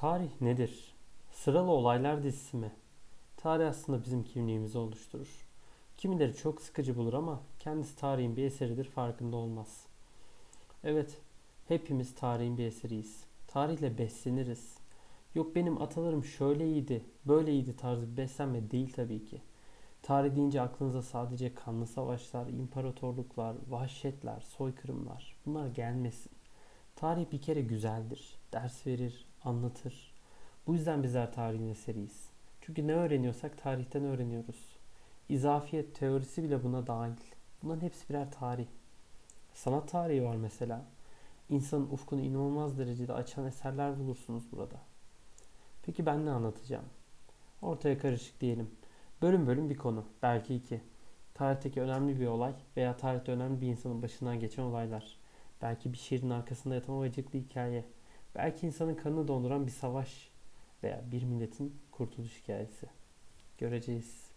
Tarih nedir? Sıralı olaylar dizisi mi? Tarih aslında bizim kimliğimizi oluşturur. Kimileri çok sıkıcı bulur ama kendisi tarihin bir eseridir farkında olmaz. Evet, hepimiz tarihin bir eseriyiz. Tarihle besleniriz. Yok benim atalarım şöyleydi, böyleydi tarzı bir beslenme değil tabii ki. Tarih deyince aklınıza sadece kanlı savaşlar, imparatorluklar, vahşetler, soykırımlar bunlar gelmesin. Tarih bir kere güzeldir. Ders verir, anlatır. Bu yüzden bizler tarihin eseriyiz. Çünkü ne öğreniyorsak tarihten öğreniyoruz. İzafiyet teorisi bile buna dahil. Bunların hepsi birer tarih. Sanat tarihi var mesela. İnsanın ufkunu inanılmaz derecede açan eserler bulursunuz burada. Peki ben ne anlatacağım? Ortaya karışık diyelim. Bölüm bölüm bir konu. Belki iki. Tarihteki önemli bir olay veya tarihte önemli bir insanın başından geçen olaylar. Belki bir şiirin arkasında yatan o acıklı hikaye. Belki insanın kanını donduran bir savaş veya bir milletin kurtuluş hikayesi. Göreceğiz.